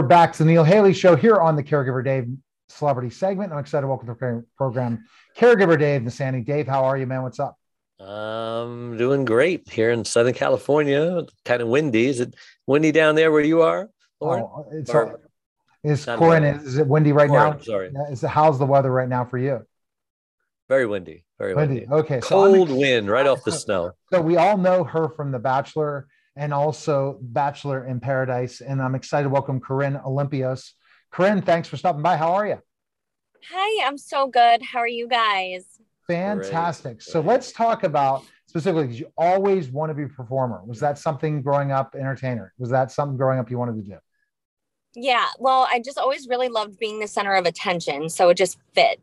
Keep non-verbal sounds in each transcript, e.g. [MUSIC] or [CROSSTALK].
We're back to the Neil Haley Show here on the Caregiver Dave Celebrity segment. I'm excited to welcome to the program Caregiver Dave Nassaney. Dave, how are you, man? What's up? Um, doing great here in Southern California. Kind of windy. Is it windy down there where you are, Lauren? Oh, it's or, is Corinne, is it windy right Corinne, now? Sorry. Is how's the weather right now for you? Very windy. Very windy. windy. Okay. Cold so wind right off the [LAUGHS] snow. So we all know her from The Bachelor and also Bachelor in Paradise. And I'm excited to welcome Corinne Olympios. Corinne, thanks for stopping by. How are you? Hi, I'm so good. How are you guys? Fantastic. Great. So let's talk about specifically because you always want to be a performer. Was that something growing up, entertainer? Was that something growing up you wanted to do? Yeah. Well, I just always really loved being the center of attention. So it just fit.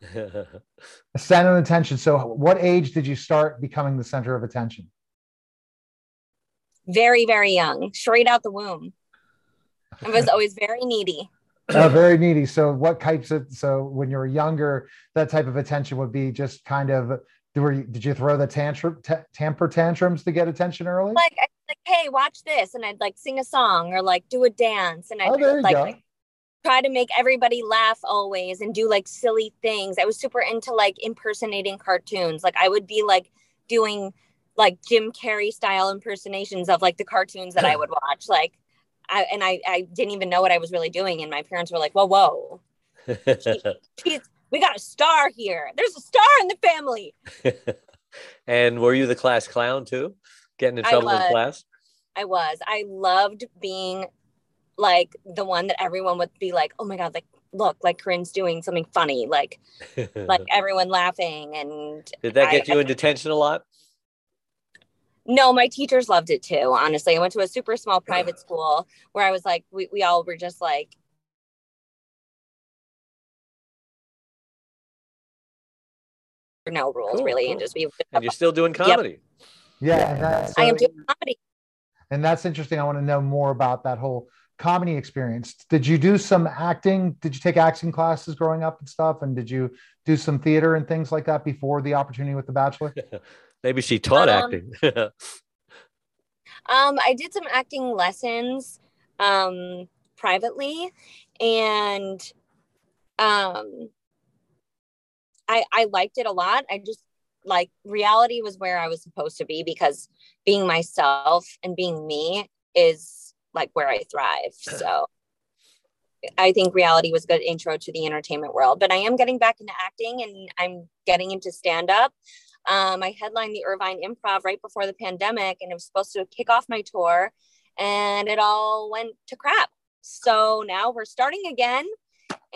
[LAUGHS] center of attention. So what age did you start becoming the center of attention? Very, very young, straight out the womb. I was [LAUGHS] always very needy. Uh, very needy. So, what types of so when you were younger, that type of attention would be just kind of. Were you, did you throw the tantrum, t- tamper tantrums to get attention early? Like, like, hey, watch this, and I'd like sing a song or like do a dance, and I'd oh, like, like try to make everybody laugh always and do like silly things. I was super into like impersonating cartoons. Like I would be like doing like Jim Carrey style impersonations of like the cartoons that I would watch. Like I, and I, I didn't even know what I was really doing. And my parents were like, whoa, whoa. she, [LAUGHS] we got a star here. There's a star in the family. [LAUGHS] and were you the class clown too? Getting in trouble in class? I was. I loved being like the one that everyone would be like, oh my God, like look, like Corinne's doing something funny, like [LAUGHS] like everyone laughing. And did that get I, you in detention a lot? No, my teachers loved it too. Honestly, I went to a super small private school where I was like, we, we all were just like, no rules cool, really, cool. and just be. And you're still doing comedy. Yep. Yeah, I am doing comedy. And that's interesting. I want to know more about that whole comedy experience. Did you do some acting? Did you take acting classes growing up and stuff? And did you do some theater and things like that before the opportunity with The Bachelor? [LAUGHS] Maybe she taught um, acting. [LAUGHS] um, I did some acting lessons um, privately, and um, I I liked it a lot. I just like reality was where I was supposed to be because being myself and being me is like where I thrive. [SIGHS] So I think reality was a good intro to the entertainment world. But I am getting back into acting and I'm getting into stand up. Um, I headlined the Irvine Improv right before the pandemic, and it was supposed to kick off my tour, and it all went to crap. So now we're starting again,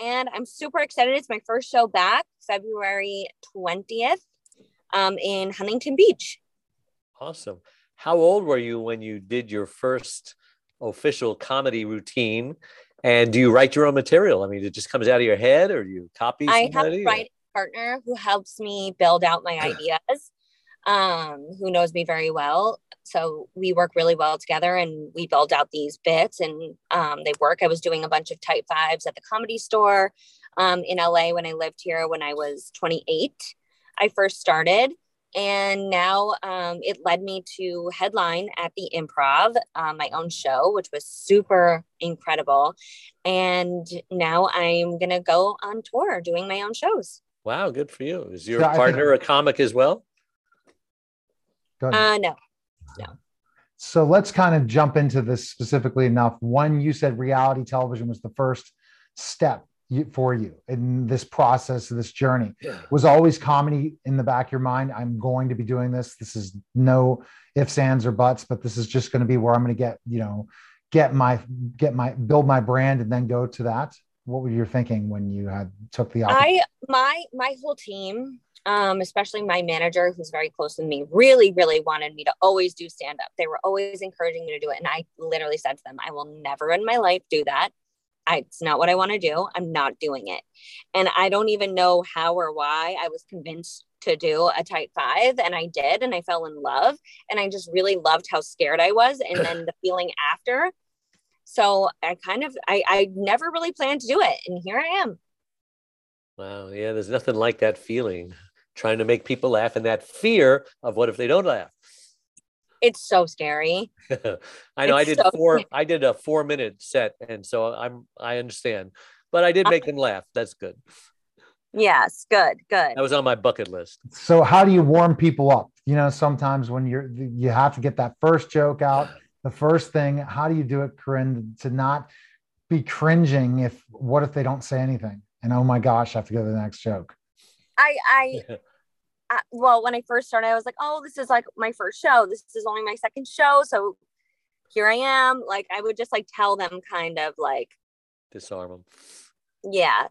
and I'm super excited. It's my first show back, February 20th, um, in Huntington Beach. Awesome. How old were you when you did your first official comedy routine? And do you write your own material? I mean, it just comes out of your head, or you copy? I have write partner who helps me build out my ideas, um, who knows me very well. So we work really well together and we build out these bits and um, they work. I was doing a bunch of tight fives at the comedy store um, in LA when I lived here when I was 28. I first started. And now um, it led me to headline at the improv, uh, my own show, which was super incredible. And now I'm going to go on tour doing my own shows. Wow, good for you. Is your partner a comic as well? Uh, no, no. So let's kind of jump into this specifically enough. One, you said reality television was the first step for you in this process, this journey. Yeah. Was always comedy in the back of your mind? I'm going to be doing this. This is no ifs, ands, or buts, but this is just going to be where I'm going to get, you know, get my, get my, build my brand and then go to that what were you thinking when you had took the I my my whole team, um, especially my manager who's very close with me, really, really wanted me to always do stand up. They were always encouraging me to do it. And I literally said to them, I will never in my life do that. I, it's not what I want to do. I'm not doing it. And I don't even know how or why I was convinced to do a tight five and I did and I fell in love and I just really loved how scared I was and then the feeling after so I kind of I, I never really planned to do it. And here I am. Wow. Yeah, there's nothing like that feeling. Trying to make people laugh and that fear of what if they don't laugh. It's so scary. [LAUGHS] I know. It's I did so four. scary. I did a four minute set, and so I'm. I understand, but I did uh, make them laugh. That's good. Yes, good, good. That was on my bucket list. So how do you warm people up? You know, sometimes when you're you have to get that first joke out, the first thing. How do you do it, Corinne, to not be cringing if what if they don't say anything? And oh my gosh, I have to go to the next joke. I, I, [LAUGHS] I, well, when I first started, I was like, oh, this is like my first show. This is only my second show. So here I am. Like, I would just like tell them kind of like, Disarm them. yeah.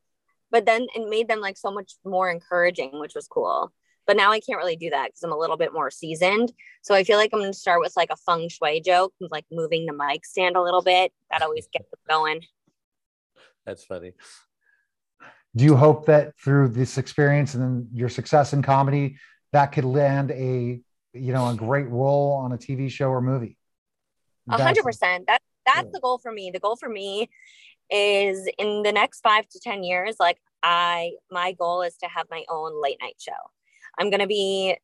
But then it made them like so much more encouraging, which was cool. But now I can't really do that because I'm a little bit more seasoned. So I feel like I'm going to start with like a feng shui joke, like moving the mic stand a little bit. That always gets them going. That's funny. Do you hope that through this experience and then your success in comedy, that could land a you know a great role on a TV show or movie? A hundred percent. That that's Yeah. the goal for me. The goal for me is in the next five to ten years. Like I, my goal is to have my own late night show. I'm gonna be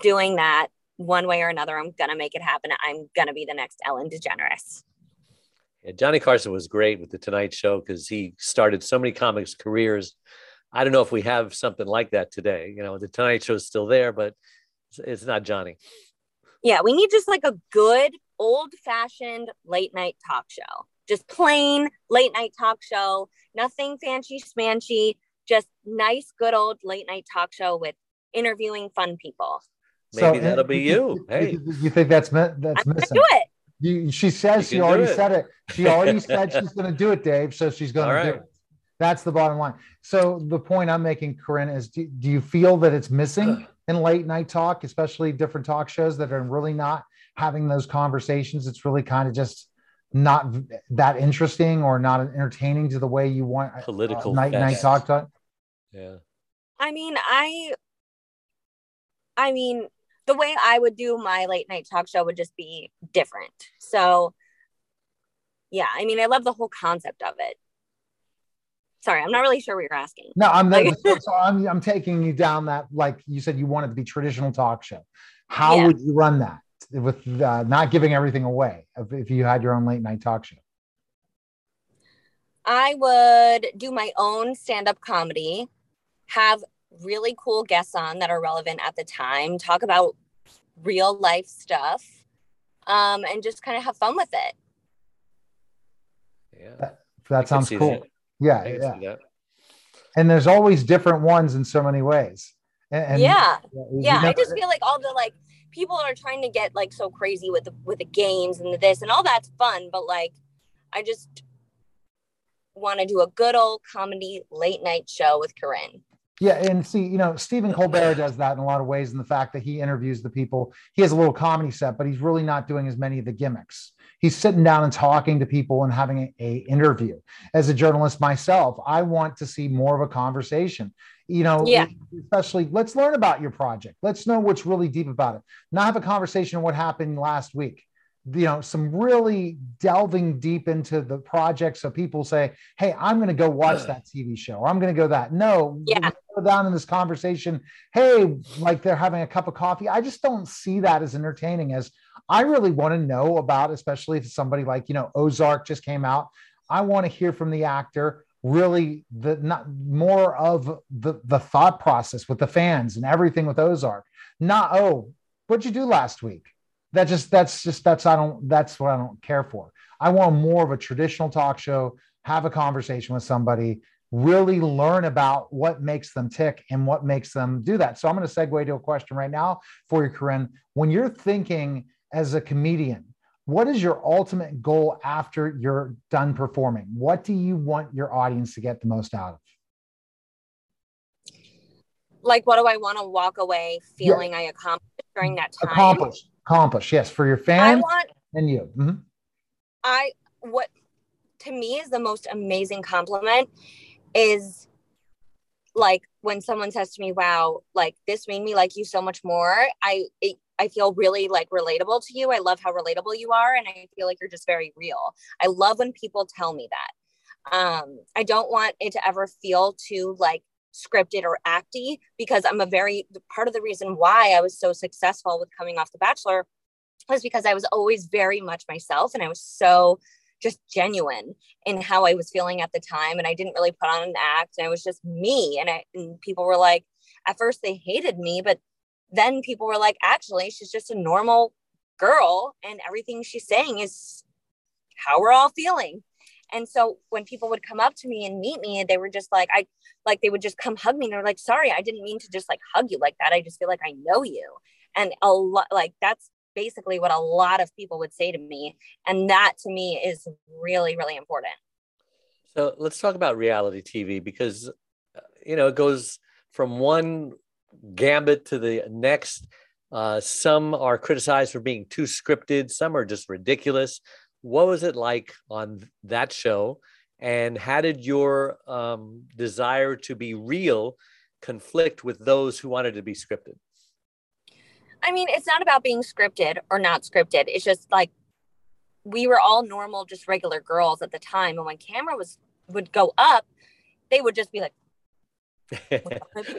doing that one way or another. I'm gonna make it happen. I'm gonna be the next Ellen DeGeneres. Yeah, Johnny Carson was great with the Tonight Show because he started so many comics' careers. I don't know if we have something like that today. You know, the Tonight Show is still there, but it's, it's not Johnny. Yeah, we need just like a good old fashioned late night talk show. Just plain late night talk show. Nothing fancy smanchy. Just nice, good old late night talk show with interviewing fun people. Maybe So, that'll uh, be you- you. Hey, you think that's mi- that's I'm missing? do it. You, she says You she already it. said it. She already [LAUGHS] said she's going to do it, Dave. So she's going All to do it. That's the bottom line. So the point I'm making, Corinne, is do, do you feel that it's missing in late night talk, especially different talk shows that are really not having those conversations? It's really kind of just not that interesting or not entertaining to the way you want uh, Political night night fest. talk talk. yeah. I mean, I I mean, the way I would do my late night talk show would just be different. So yeah, I mean, I love the whole concept of it. Sorry, I'm not really sure what you're asking. No, I'm Like- [LAUGHS] so, I'm I'm taking you down that like you said you wanted to be traditional talk show. How Yeah. would you run that with uh, not giving everything away if, if you had your own late night talk show? I would do my own stand up comedy, have really cool guests on that are relevant at the time, talk about real life stuff, um, and just kind of have fun with it. Yeah. That I can sounds cool. that. Yeah, yeah. And there's always different ones in so many ways. And, and yeah. you yeah i just feel like all the like people are trying to get like so crazy with the with the games and the this and all that's fun but like i just want to do a good old comedy late night show with corinne Yeah, and see, you know, Stephen Colbert does that in a lot of ways in the fact that he interviews the people. He has a little comedy set, but he's really not doing as many of the gimmicks. He's sitting down and talking to people and having a, a interview. As a journalist myself, I want to see more of a conversation. You know, Yeah. especially let's learn about your project. Let's know what's really deep about it. Not have a conversation on what happened last week. You know, some really delving deep into the project. So people say, Hey, I'm going to go watch that TV show or I'm going to go that. No, Yeah. go down in this conversation. Hey, like they're having a cup of coffee. I just don't see that as entertaining as I really want to know about, especially if somebody like, you know, Ozark just came out. I want to hear from the actor really the not more of the the thought process with the fans and everything with Ozark. Not oh, what'd you do last week? That just that's just that's I don't that's what I don't care for. I want more of a traditional talk show, have a conversation with somebody, really learn about what makes them tick and what makes them do that. So I'm going to segue to a question right now for you, Corinne. When you're thinking as a comedian, what is your ultimate goal after you're done performing? What do you want your audience to get the most out of? like what do i want to walk away feeling i accomplished during that time Accomplish, accomplish. Yes, for your i fans want and you. Mhm. I what to me is the most amazing compliment is like when someone says to me, "Wow, like this made me like you so much more." I it, I feel really like relatable to you. I love how relatable you are, and I feel like you're just very real. I love when people tell me that. Um, I don't want it to ever feel too like scripted or acty because I'm a very part of the reason why I was so successful with coming off The Bachelor was because I was always very much myself and I was so just genuine in how I was feeling at the time. And I didn't really put on an act and I was just me. And, I, and people were like, at first they hated me, but then people were like, actually, she's just a normal girl and everything she's saying is how we're all feeling. And so when people would come up to me and meet me, they were just like, I like they would just come hug me and they're like, sorry, I didn't mean to just like hug you like that. I just feel like I know you. And a lot like that's basically what a lot of people would say to me. And that to me is really, really important. So let's talk about reality TV because, uh, you know, it goes from one gambit to the next. Uh, some are criticized for being too scripted, some are just ridiculous. What was it like on that show? And how did your um, desire to be real conflict with those who wanted to be scripted? I mean, it's not about being scripted or not scripted. It's just like we were all normal, just regular girls at the time. And when camera was would go up, they would just be like, [LAUGHS]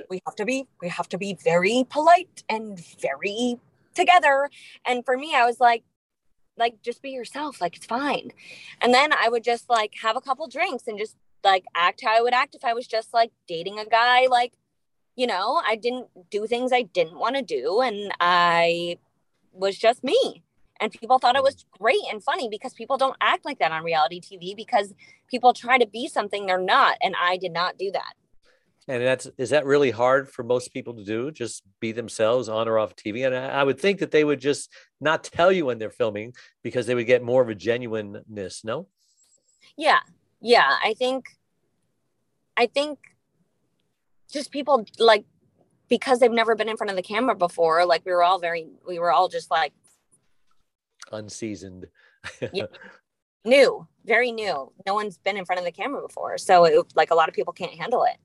we have to be, we have to be very polite and very together. And for me, I was like, like just be yourself, like it's fine. And then I would just like have a couple drinks and just like act how I would act if I was just like dating a guy like you know, I didn't do things I didn't want to do. And I was just me. And people thought it was great and funny because people don't act like that on reality TV because people try to be something they're not. And I did not do that. And that's is that really hard for most people to do? Just be themselves on or off TV. And I, I would think that they would just not tell you when they're filming because they would get more of a genuineness. No. Yeah, yeah. I think. I think just people like because they've never been in front of the camera before like we were all very we were all just like unseasoned yeah, [LAUGHS] new very new no one's been in front of the camera before so it, like a lot of people can't handle it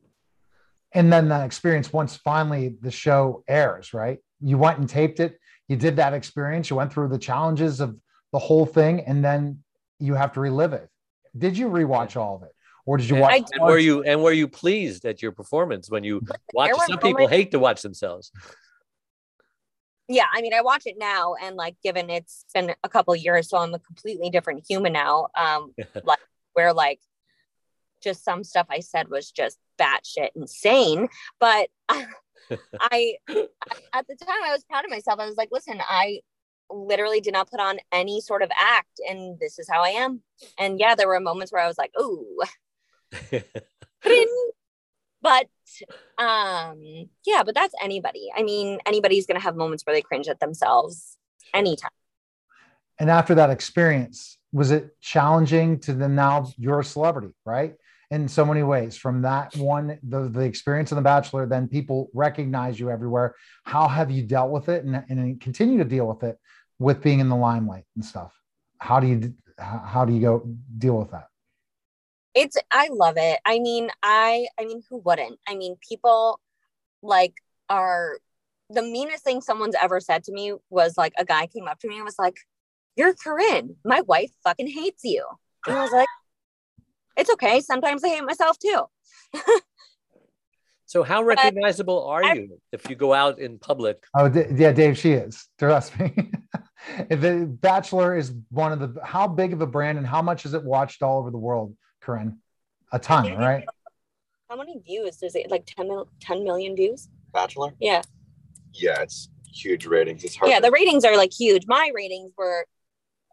and then that experience once finally the show airs right you went and taped it you did that experience you went through the challenges of the whole thing and then you have to relive it did you rewatch all of it or did you watch? And, and were you and were you pleased at your performance when you watch? Some people hate to watch themselves. Yeah, I mean, I watch it now, and like, given it's been a couple years, so I'm a completely different human now. Um, [LAUGHS] like where like just some stuff I said was just batshit insane, but [LAUGHS] I, I at the time I was proud of myself. I was like, listen, I literally did not put on any sort of act and this is how I am. And yeah, there were moments where I was like, oh, [LAUGHS] but um yeah but that's anybody. I mean anybody's gonna have moments where they cringe at themselves anytime. And after that experience was it challenging to then now you're a celebrity right in so many ways from that one the, the experience of the bachelor then people recognize you everywhere. How have you dealt with it and, and continue to deal with it with being in the limelight and stuff? How do you how do you go deal with that? It's i love it. I mean i i mean who wouldn't? I mean people like are the meanest thing someone's ever said to me was like a guy came up to me and was like you're corinne. My wife fucking hates you. And i was like it's okay sometimes i hate myself too so how recognizable are I, you if you go out in public oh d- yeah dave she is trust me [LAUGHS] the bachelor is one of the how big of a brand and how much is it watched all over the world Corinne? A ton, right? How many views does it? Like 10, 10 million views? Bachelor? Yeah. Yeah, it's huge ratings. It's hard. Yeah, the ratings are like huge. My ratings were,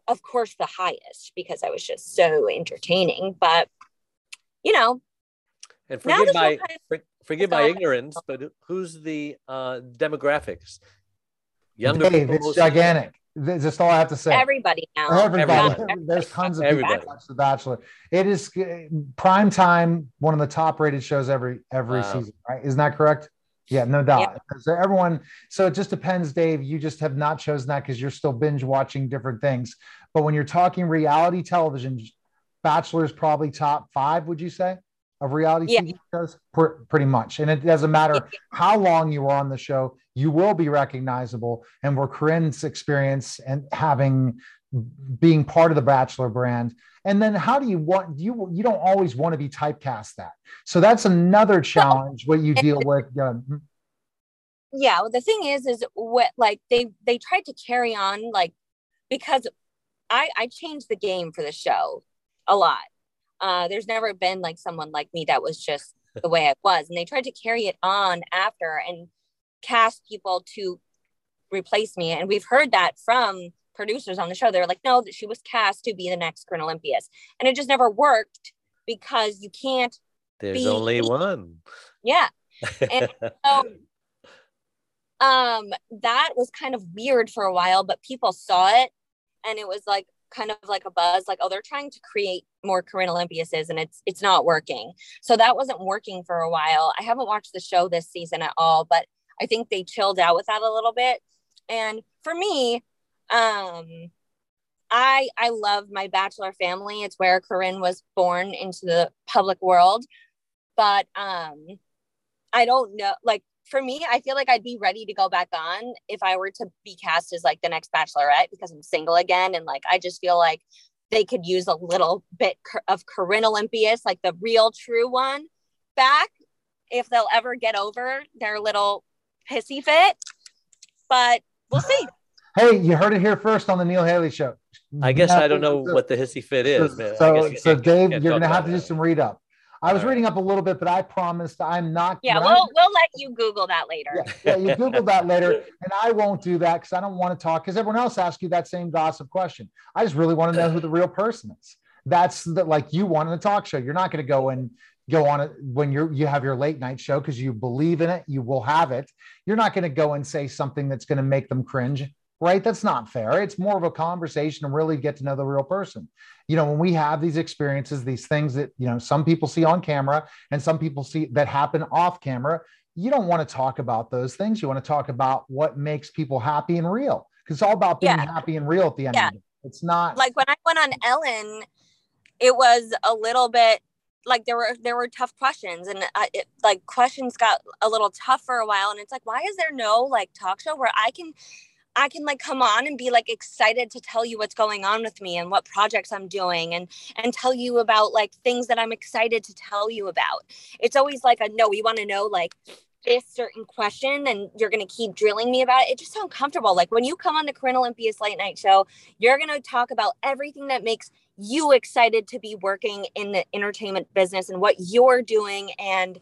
of course, the highest because I was just so entertaining. But, you know. And forgive my, for, forgive my ignorance, but who's the uh, demographics? Younger Dave, it's gigantic. That's just all I have to say. Everybody now. Everybody. Everybody. [LAUGHS] There's tons of Everybody. people watch The Bachelor. It is uh, prime time, one of the top rated shows every every wow. season, right? Isn't that correct? Yeah, no doubt. Yeah. So everyone, so it just depends, Dave. You just have not chosen that because you're still binge watching different things. But when you're talking reality television, Bachelor is probably top five, would you say? of reality yeah. TV shows? pretty much. And it doesn't matter how long you are on the show, you will be recognizable. And we're Corinne's experience and having being part of the Bachelor brand. And then how do you want you you don't always want to be typecast that. So that's another challenge what you deal with. Hmm? yeah, well, the thing is, is what like they they tried to carry on like because I I changed the game for the show a lot. Uh, there's never been like someone like me that was just the way it was, and they tried to carry it on after and cast people to replace me. And we've heard that from producers on the show. They're like, no, that she was cast to be the next Corinne Olympios. and it just never worked because you can't. There's be- only one. Yeah. And [LAUGHS] so um that was kind of weird for a while but people saw it and it was like kind of like a buzz like oh they're trying to create more Corinne Olympioses and it's it's not working so that wasn't working for a while I haven't watched the show this season at all but I think they chilled out with that a little bit and for me um I I love my bachelor family it's where Corinne was born into the public world but um I don't know like for me, I feel like I'd be ready to go back on if I were to be cast as like the next bachelorette because I'm single again. And like, I just feel like they could use a little bit of Corinne Olympios, like the real true one, back if they'll ever get over their little pissy fit. But we'll see. Hey, you heard it here first on the Neil Haley show. I guess I don't know what the hissy fit is. man. I So, you so Dave, you're gonna have about to do some read up. I was All right. reading up a little bit, but I promised I'm not. Yeah, when I- we'll we'll let you Google that later. yeah, yeah, you Google that later, [LAUGHS] and I won't do that because I don't want to talk. Because everyone else asks you that same gossip question. I just really want to know who the real person is. That's the, like you want in a talk show. You're not going to go and go on it when you're you have your late night show because you believe in it. You will have it. You're not going to go and say something that's going to make them cringe. Right? That's not fair. It's more of a conversation and really get to know the real person. You know, when we have these experiences, these things that, you know, some people see on camera and some people see that happen off camera, you don't want to talk about those things. You want to talk about what makes people happy and real because it's all about being Yeah. happy and real at the end Yeah. it. It's not Like when I went on Ellen, it was a little bit like there were there were tough questions and I, it, like questions got a little tough for a while and it's like why is there no like talk show where I can I can like come on and be like excited to tell you what's going on with me and what projects I'm doing and and tell you about like things that I'm excited to tell you about. It's always like a no, we want to know like this certain question and you're going to keep drilling me about it. It just so uncomfortable. Like when you come on the Corinne Olympios late night show, you're going to talk about everything that makes you excited to be working in the entertainment business and what you're doing and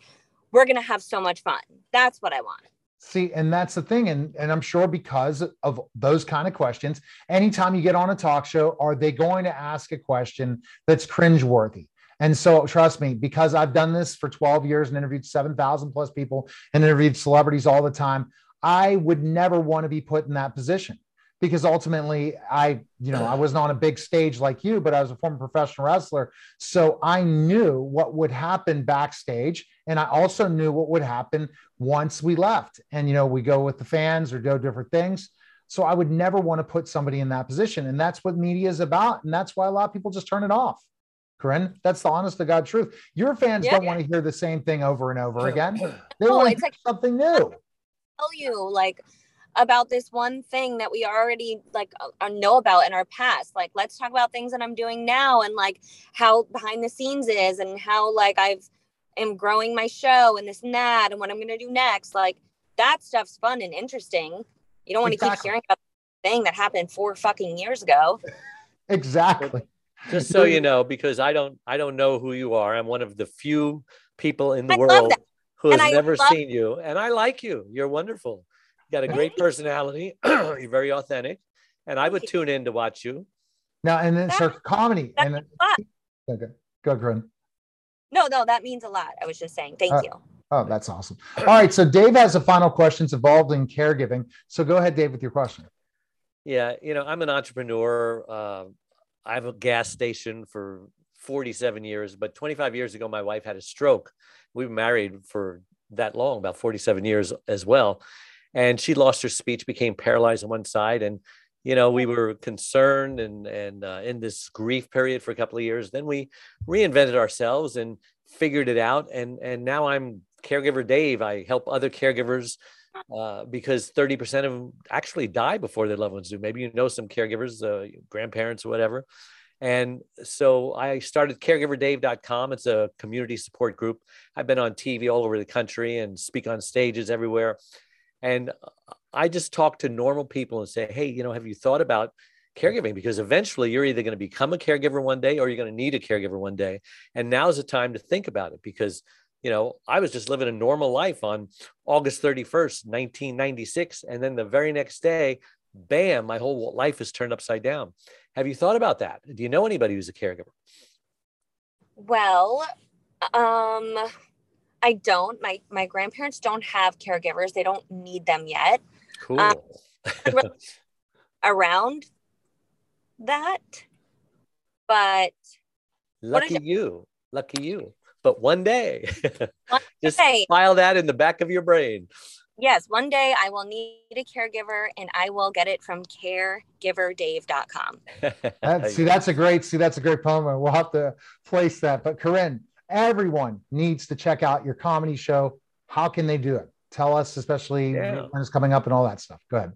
we're going to have so much fun. That's what I want. See, and that's the thing. And, and I'm sure because of those kind of questions, anytime you get on a talk show, are they going to ask a question that's cringeworthy? And so trust me, because I've done this for 12 years and interviewed 7,000 plus people and interviewed celebrities all the time, I would never want to be put in that position because ultimately I, you know, I wasn't on a big stage like you, but I was a former professional wrestler. So I knew what would happen backstage. And I also knew what would happen once we left. And, you know, we go with the fans or do different things. So I would never want to put somebody in that position. And that's what media is about. And that's why a lot of people just turn it off. Corinne, that's the honest to God truth. Your fans Yeah. don't want to hear the same thing over and over again. They No, want to like- something new. tell you like about this one thing that we already like uh, know about in our past like let's talk about things that i'm doing now and like how behind the scenes is and how like i've am growing my show and this and that and what i'm going to do next like that stuff's fun and interesting you don't want to Exactly. keep hearing about the thing that happened four fucking years ago Exactly. Just so you know, because I don't I don't know who you are. I'm one of the few people in the I world who has never love- seen you. And I like you. You're wonderful. You got a great personality. [CLEARS THROAT] You're very authentic. And I would tune in to watch you. Now, and it's her comedy. That And means a lot. okay, go, Corinne. No no that means a lot i was just saying thank Uh, you Oh, that's awesome. All right. So Dave has a final questions involved in caregiving. So go ahead, Dave, with your question. Yeah, you know, I'm an entrepreneur. Uh, I have a gas station for 47 years, but 25 years ago, my wife had a stroke. We were married for that long, about 47 years as well. And she lost her speech, became paralyzed on one side. And, you know, we were concerned and, and uh, in this grief period for a couple of years. Then we reinvented ourselves and figured it out. And, and now I'm caregiver Dave. I help other caregivers uh, because 30% of them actually die before their loved ones do. Maybe you know some caregivers, uh, grandparents or whatever. And so I started caregiverdave.com. It's a community support group. I've been on TV all over the country and speak on stages everywhere. And I just talk to normal people and say, hey, you know, have you thought about caregiving because eventually you're either going to become a caregiver one day or you're going to need a caregiver one day. And now's the time to think about it because, you know, I was just living a normal life on August 31st, 1996. And then the very next day, bam, my whole life is turned upside down. Have you thought about that? Do you know anybody who's a caregiver? Well, um, I don't. My my grandparents don't have caregivers. They don't need them yet. Cool. Um, [LAUGHS] around that, but lucky you, lucky you. But one day, one [LAUGHS] just day. file that in the back of your brain. Yes, one day I will need a caregiver and I will get it from caregiverdave.com. [LAUGHS] that, see, that's a great, see, that's a great poem. We'll have to place that. But Corinne, everyone needs to check out your comedy show. How can they do it? Tell us, especially yeah. when it's coming up and all that stuff. Go ahead.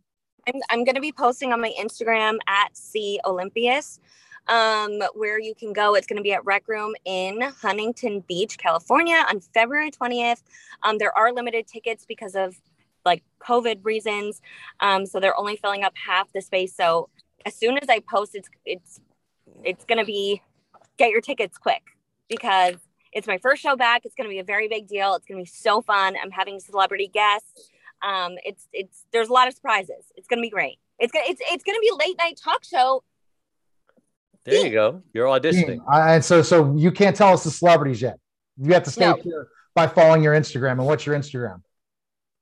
I'm, I'm going to be posting on my Instagram at C Olympios, um, where you can go. It's going to be at Rec Room in Huntington Beach, California on February 20th. Um, there are limited tickets because of like COVID reasons. Um, so they're only filling up half the space. So as soon as I post, it's, it's, it's going to be get your tickets quick because it's my first show back. It's going to be a very big deal. It's going to be so fun. I'm having celebrity guests. Um, it's it's there's a lot of surprises. It's gonna be great. It's gonna it's it's gonna be a late night talk show. There you go. You're auditioning. and so so you can't tell us the celebrities yet. You have to stay no. here by following your Instagram. And what's your Instagram?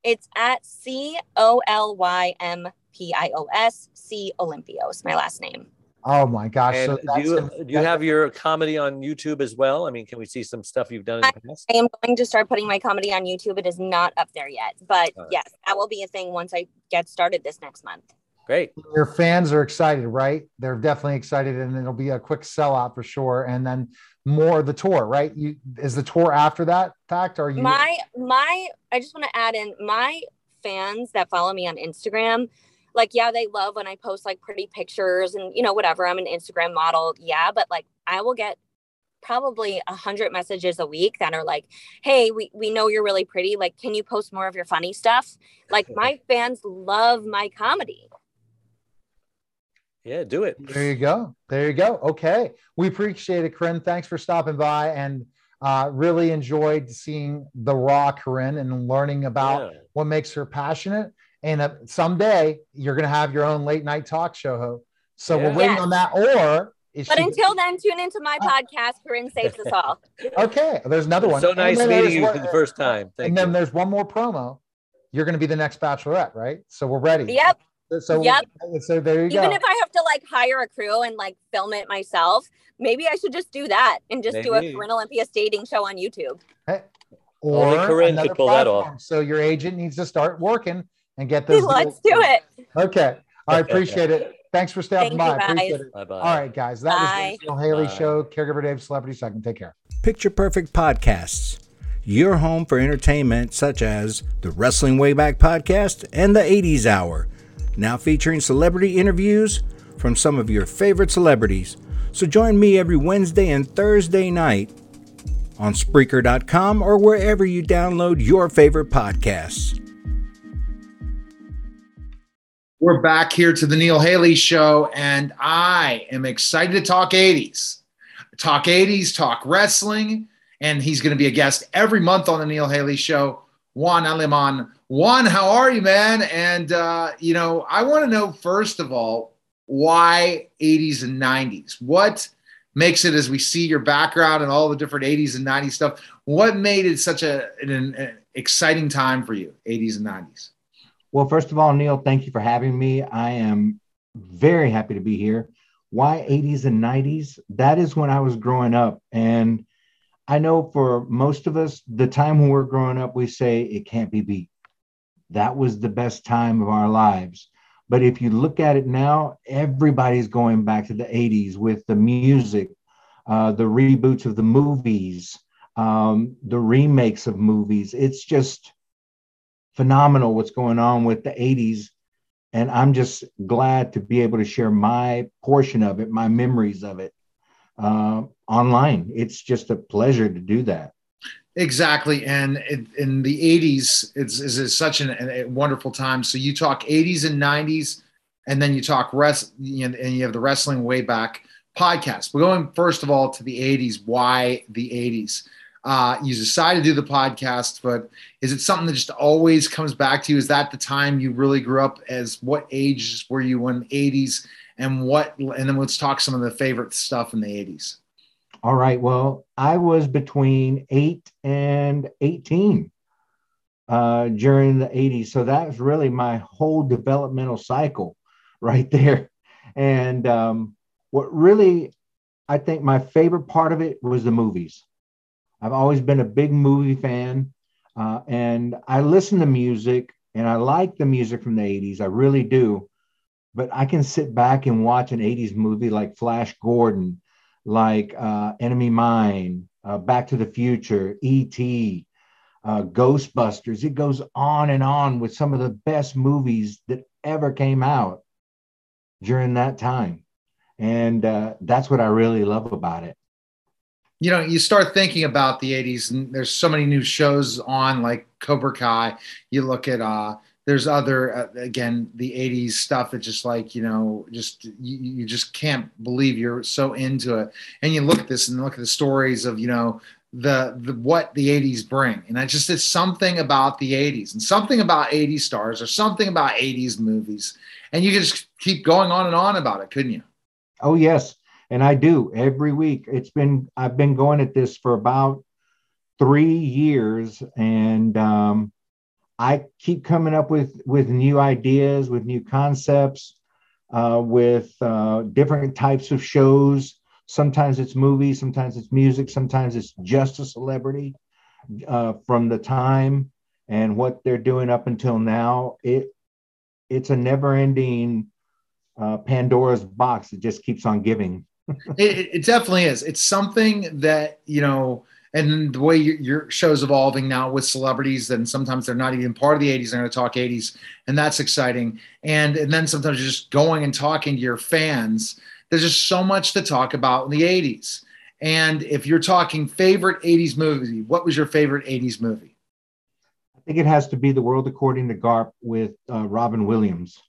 It's at C O L Y M P I O S C Olympios, my last name. Oh my gosh! And so do you do you have your comedy on YouTube as well? I mean, can we see some stuff you've done in the past? I am going to start putting my comedy on YouTube. It is not up there yet, but right. yes, that will be a thing once I get started this next month. Great. Your fans are excited, right? They're definitely excited, and it'll be a quick sellout for sure. And then more the tour, right? You is the tour after that fact? Are you my my? I just want to add in my fans that follow me on Instagram like yeah they love when i post like pretty pictures and you know whatever i'm an instagram model yeah but like i will get probably a hundred messages a week that are like hey we, we know you're really pretty like can you post more of your funny stuff? Like [LAUGHS] my fans love my comedy. Yeah do it. There you go. There you go. Okay. We appreciate it corinne. Thanks for stopping by and uh, really enjoyed seeing the raw corinne and learning about yeah. what makes her passionate and uh, someday you're going to have your own late night talk show. So yeah. we're waiting yes. on that. Or but she... until then, tune into my podcast. Corinne saves us all. [LAUGHS] okay, there's another one. So nice meeting you one, for the first time. Thank and you. then there's one more promo. You're going to be the next bachelorette, right? So we're ready. Yep. So yep. So there you Even go. Even if I have to like hire a crew and like film it myself, maybe I should just do that and just maybe. do a Corinne Olympios dating show on YouTube. Hey. Or Only Corinne could pull platform. that off. So your agent needs to start working and get those. Let's do it. Okay. I appreciate it. Thanks for stopping by. appreciate it. Bye-bye. All right, guys. That Bye. was the Neil Haley Bye. Show, Caregiver Dave Celebrity Second. Take care. Picture Perfect Podcasts, your home for entertainment such as the Wrestling Wayback Podcast and the 80s Hour, now featuring celebrity interviews from some of your favorite celebrities. So join me every Wednesday and Thursday night on Spreaker.com or wherever you download your favorite podcasts. We're back here to the Neil Haley Show, and I am excited to talk 80s. Talk 80s, talk wrestling, and he's going to be a guest every month on the Neil Haley Show. Juan Aleman. Juan, how are you, man? And, uh, you know, I want to know, first of all, why 80s and 90s? What makes it, as we see your background and all the different 80s and 90s stuff, what made it such a, an, an exciting time for you, 80s and 90s? Well, first of all, Neil, thank you for having me. I am very happy to be here. Why 80s and 90s? That is when I was growing up. And I know for most of us, the time when we're growing up, we say it can't be beat. That was the best time of our lives. But if you look at it now, everybody's going back to the 80s with the music, uh, the reboots of the movies, um, the remakes of movies. It's just, phenomenal what's going on with the 80s. And I'm just glad to be able to share my portion of it, my memories of it uh, online. It's just a pleasure to do that. Exactly. And it, in the 80s, it's, it's such an, a wonderful time. So you talk 80s and 90s. and then you talk rest, and you have the Wrestling Way Back podcast. But going first of all to the 80s, why the 80s? Uh, you decide to do the podcast, but is it something that just always comes back to you? Is that the time you really grew up? As what age were you in 80s? And what? And then let's talk some of the favorite stuff in the 80s. All right. Well, I was between eight and 18 uh, during the 80s. So that was really my whole developmental cycle [LAUGHS] right there. And um, what really, I think my favorite part of it was the movies. I've always been a big movie fan. Uh, and I listen to music and I like the music from the 80s. I really do. But I can sit back and watch an 80s movie like Flash Gordon, like uh, Enemy Mine, uh, Back to the Future, E.T., uh, Ghostbusters. It goes on and on with some of the best movies that ever came out during that time. And uh, that's what I really love about it. You know, you start thinking about the 80s, and there's so many new shows on like Cobra Kai. You look at, uh, there's other, uh, again, the 80s stuff that just like, you know, just, you, you just can't believe you're so into it. And you look at this and look at the stories of, you know, the, the what the 80s bring and i just it's something about the 80s and something about 80s stars or something about 80s movies and you just keep going on and on about it couldn't you oh yes and i do every week it's been i've been going at this for about three years and um, i keep coming up with with new ideas with new concepts uh, with uh, different types of shows Sometimes it's movies, sometimes it's music, sometimes it's just a celebrity uh, from the time and what they're doing up until now. It it's a never-ending uh, Pandora's box. It just keeps on giving. It, it definitely is. It's something that you know and the way your, your show's evolving now with celebrities and sometimes they're not even part of the 80s they're going to talk 80s and that's exciting and and then sometimes you're just going and talking to your fans there's just so much to talk about in the 80s. And if you're talking favorite 80s movie, what was your favorite 80s movie? I think it has to be The World According to Garp with uh, Robin Williams.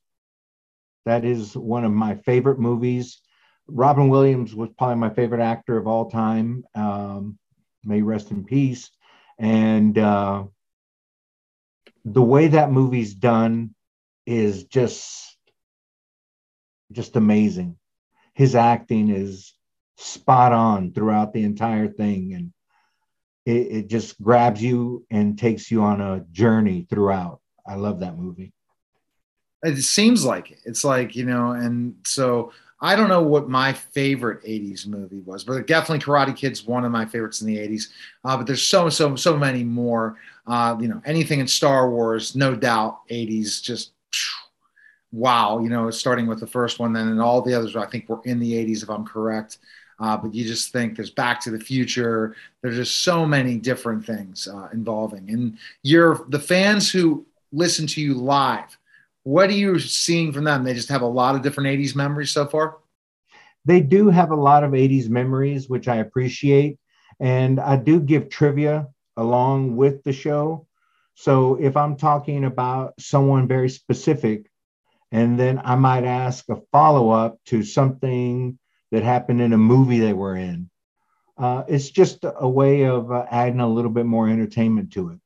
That is one of my favorite movies. Robin Williams was probably my favorite actor of all time. Um, may rest in peace. And uh, the way that movie's done is just just amazing his acting is spot on throughout the entire thing and it, it, just grabs you and takes you on a journey throughout i love that movie it seems like it. it's like you know and so i don't know what my favorite 80s movie was but definitely karate kid's one of my favorites in the 80s uh, but there's so so so many more uh, you know anything in star wars no doubt 80s just wow, you know, starting with the first one, then and all the others, I think were in the 80s, if I'm correct. Uh, but you just think there's Back to the Future. There's just so many different things uh, involving. And you're the fans who listen to you live. What are you seeing from them? They just have a lot of different 80s memories so far. They do have a lot of 80s memories, which I appreciate. And I do give trivia along with the show. So if I'm talking about someone very specific, and then I might ask a follow up to something that happened in a movie they were in. Uh, it's just a way of uh, adding a little bit more entertainment to it.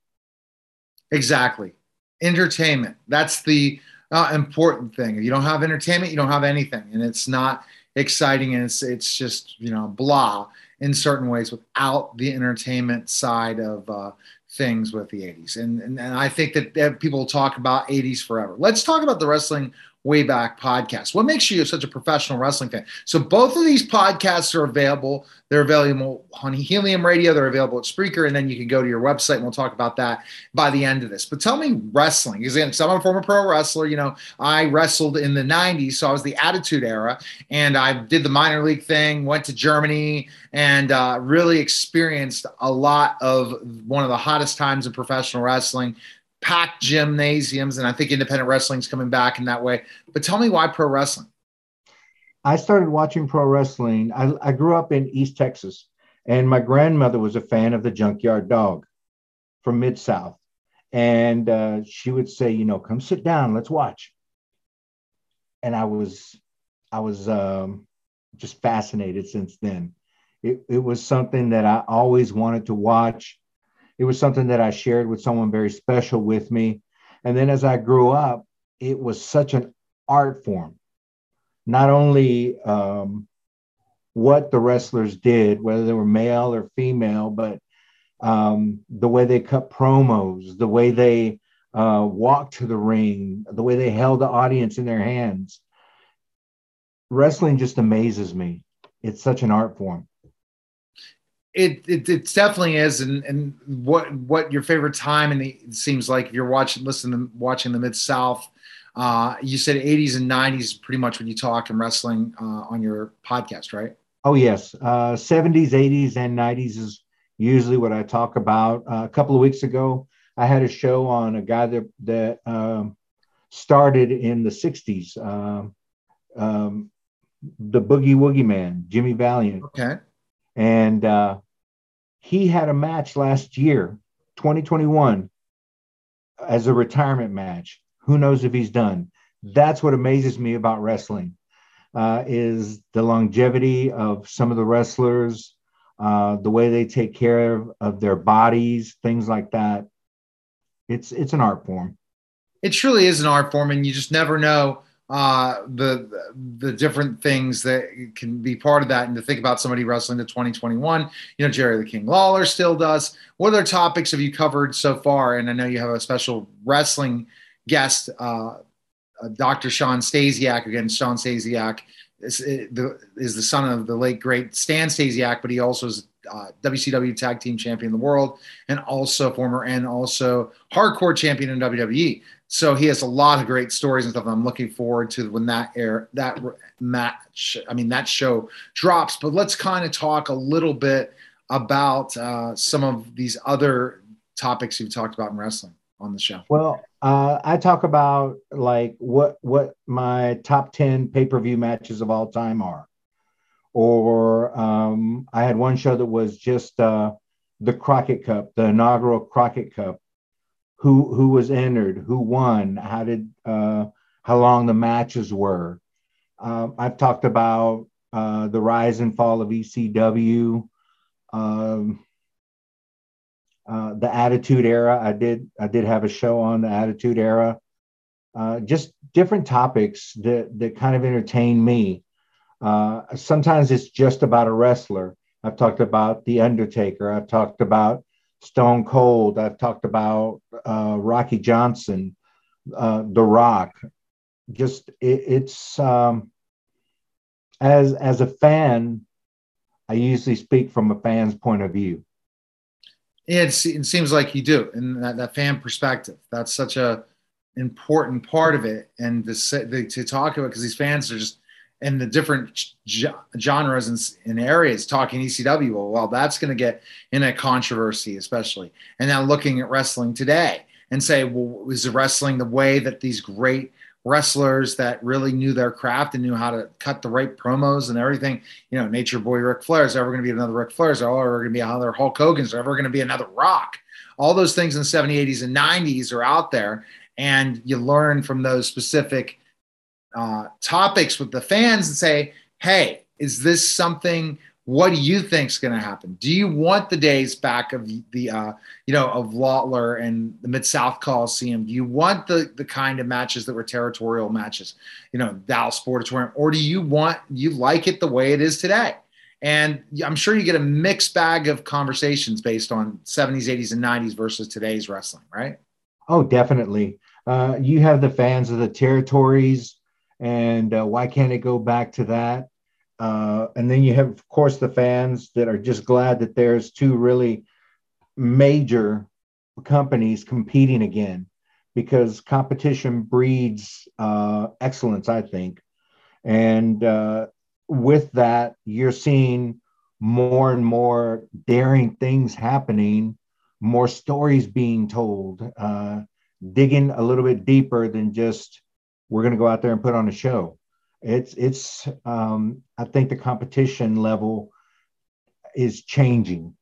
Exactly. Entertainment. That's the uh, important thing. If you don't have entertainment, you don't have anything. And it's not exciting and it's, it's just, you know, blah in certain ways without the entertainment side of uh, things with the 80s. And, and, and I think that, that people talk about 80s forever. Let's talk about the Wrestling Way Back podcast. What makes you such a professional wrestling fan? So both of these podcasts are available. They're available on Helium Radio. They're available at Spreaker, and then you can go to your website, and we'll talk about that by the end of this. But tell me wrestling, because I'm a former pro wrestler. You know, I wrestled in the '90s, so I was the Attitude Era, and I did the minor league thing. Went to Germany and uh, really experienced a lot of one of the hottest times in professional wrestling packed gymnasiums, and I think independent wrestling is coming back in that way. But tell me why pro wrestling? I started watching pro wrestling. I, I grew up in East Texas, and my grandmother was a fan of the Junkyard Dog from Mid South. And uh, she would say, you know, come sit down, let's watch. and I was I was um, just fascinated since then. It, it was something that I always wanted to watch. It was something that I shared with someone very special with me. And then as I grew up, it was such an art form. Not only um, what the wrestlers did, whether they were male or female, but um, the way they cut promos, the way they uh, walked to the ring, the way they held the audience in their hands. Wrestling just amazes me. It's such an art form. It, it, it definitely is, and, and what what your favorite time and it seems like if you're watching, listening, watching the Mid South, uh, you said 80s and 90s, pretty much when you talk and wrestling uh, on your podcast, right? Oh yes, uh, 70s, 80s, and 90s is usually what I talk about. Uh, a couple of weeks ago, I had a show on a guy that that um, started in the '60s, um, um, the Boogie Woogie Man, Jimmy Valiant. Okay. And uh, he had a match last year, 2021, as a retirement match. Who knows if he's done? That's what amazes me about wrestling. Uh, is the longevity of some of the wrestlers, uh, the way they take care of, of their bodies, things like that it's it's an art form. It truly is an art form, and you just never know uh, the the different things that can be part of that. And to think about somebody wrestling to 2021, you know, Jerry the King Lawler still does. What other topics have you covered so far? And I know you have a special wrestling guest, uh, uh, Dr. Sean Stasiak. Again, Sean Stasiak is, is the son of the late great Stan Stasiak, but he also is uh, WCW Tag Team Champion of the World, and also former and also Hardcore Champion in WWE. So he has a lot of great stories and stuff. I'm looking forward to when that air that match. I mean that show drops. But let's kind of talk a little bit about uh, some of these other topics you've talked about in wrestling on the show. Well, uh, I talk about like what what my top ten pay per view matches of all time are or um, I had one show that was just uh, the Crockett Cup, the inaugural Crockett Cup. Who who was entered? Who won? How did uh, how long the matches were? Uh, I've talked about uh, the rise and fall of ECW, um, uh, the Attitude Era. I did I did have a show on the Attitude Era. Uh, just different topics that that kind of entertain me. Uh, sometimes it's just about a wrestler. I've talked about The Undertaker. I've talked about Stone Cold. I've talked about uh, Rocky Johnson, uh, The Rock. Just it, it's um, as as a fan, I usually speak from a fan's point of view. It's, it seems like you do, and that, that fan perspective. That's such a important part of it, and to say, to talk about because these fans are just and the different genres and, and, areas talking ECW. Well, well that's going to get in a controversy, especially. And now looking at wrestling today and say, well, is the wrestling the way that these great wrestlers that really knew their craft and knew how to cut the right promos and everything? You know, Nature Boy Ric Flair is ever going to be another Ric Flair? Is ever going to be another Hulk Hogan? Is ever going to be another Rock? All those things in the 70s, 80s, and 90s are out there, and you learn from those specific uh, topics with the fans and say, hey, is this something? What do you think is going to happen? Do you want the days back of the, uh, you know, of Lawler and the Mid South Coliseum? Do you want the the kind of matches that were territorial matches, you know, Dallas Sportatorium, or do you want you like it the way it is today? And I'm sure you get a mixed bag of conversations based on 70s, 80s, and 90s versus today's wrestling, right? Oh, definitely. Uh, you have the fans of the territories and uh, why can't it go back to that? Uh, and then you have, of course, the fans that are just glad that there's two really major companies competing again because competition breeds uh, excellence, I think. And uh, with that, you're seeing more and more daring things happening, more stories being told, uh, digging a little bit deeper than just we're going to go out there and put on a show. It's it's um, I think the competition level is changing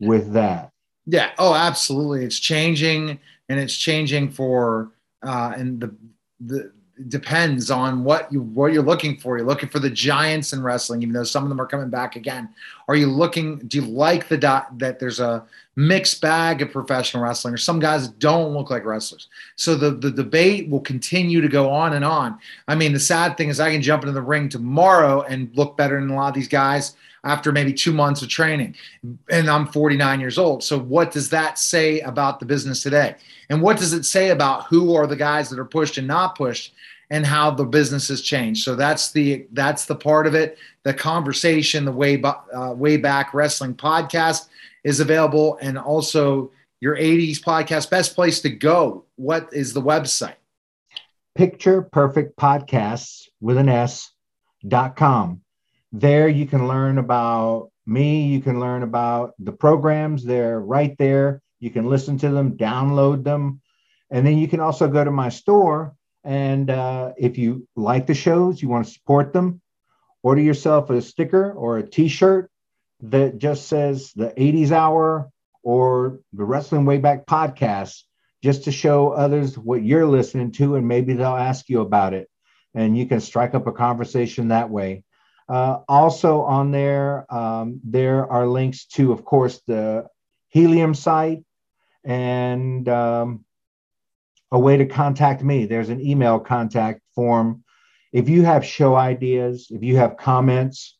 with that. Yeah. Oh, absolutely. It's changing, and it's changing for uh, and the the depends on what you what you're looking for. You're looking for the giants in wrestling, even though some of them are coming back again. Are you looking? Do you like the dot that there's a mixed bag of professional wrestling, or some guys don't look like wrestlers? So the the debate will continue to go on and on. I mean, the sad thing is, I can jump into the ring tomorrow and look better than a lot of these guys after maybe two months of training, and I'm 49 years old. So what does that say about the business today? And what does it say about who are the guys that are pushed and not pushed? and how the business has changed. So that's the that's the part of it. The conversation, the way uh, way back wrestling podcast is available, and also your 80s podcast. Best place to go. What is the website? Picture Perfect Podcasts with an S dot com. There you can learn about me. You can learn about the programs. They're right there. You can listen to them, download them, and then you can also go to my store and uh, if you like the shows, you want to support them, order yourself a sticker or a t shirt that just says the 80s Hour or the Wrestling Wayback podcast, just to show others what you're listening to, and maybe they'll ask you about it. And you can strike up a conversation that way. Uh, also, on there, um, there are links to, of course, the Helium site and um, a way to contact me. There's an email contact form. If you have show ideas, if you have comments,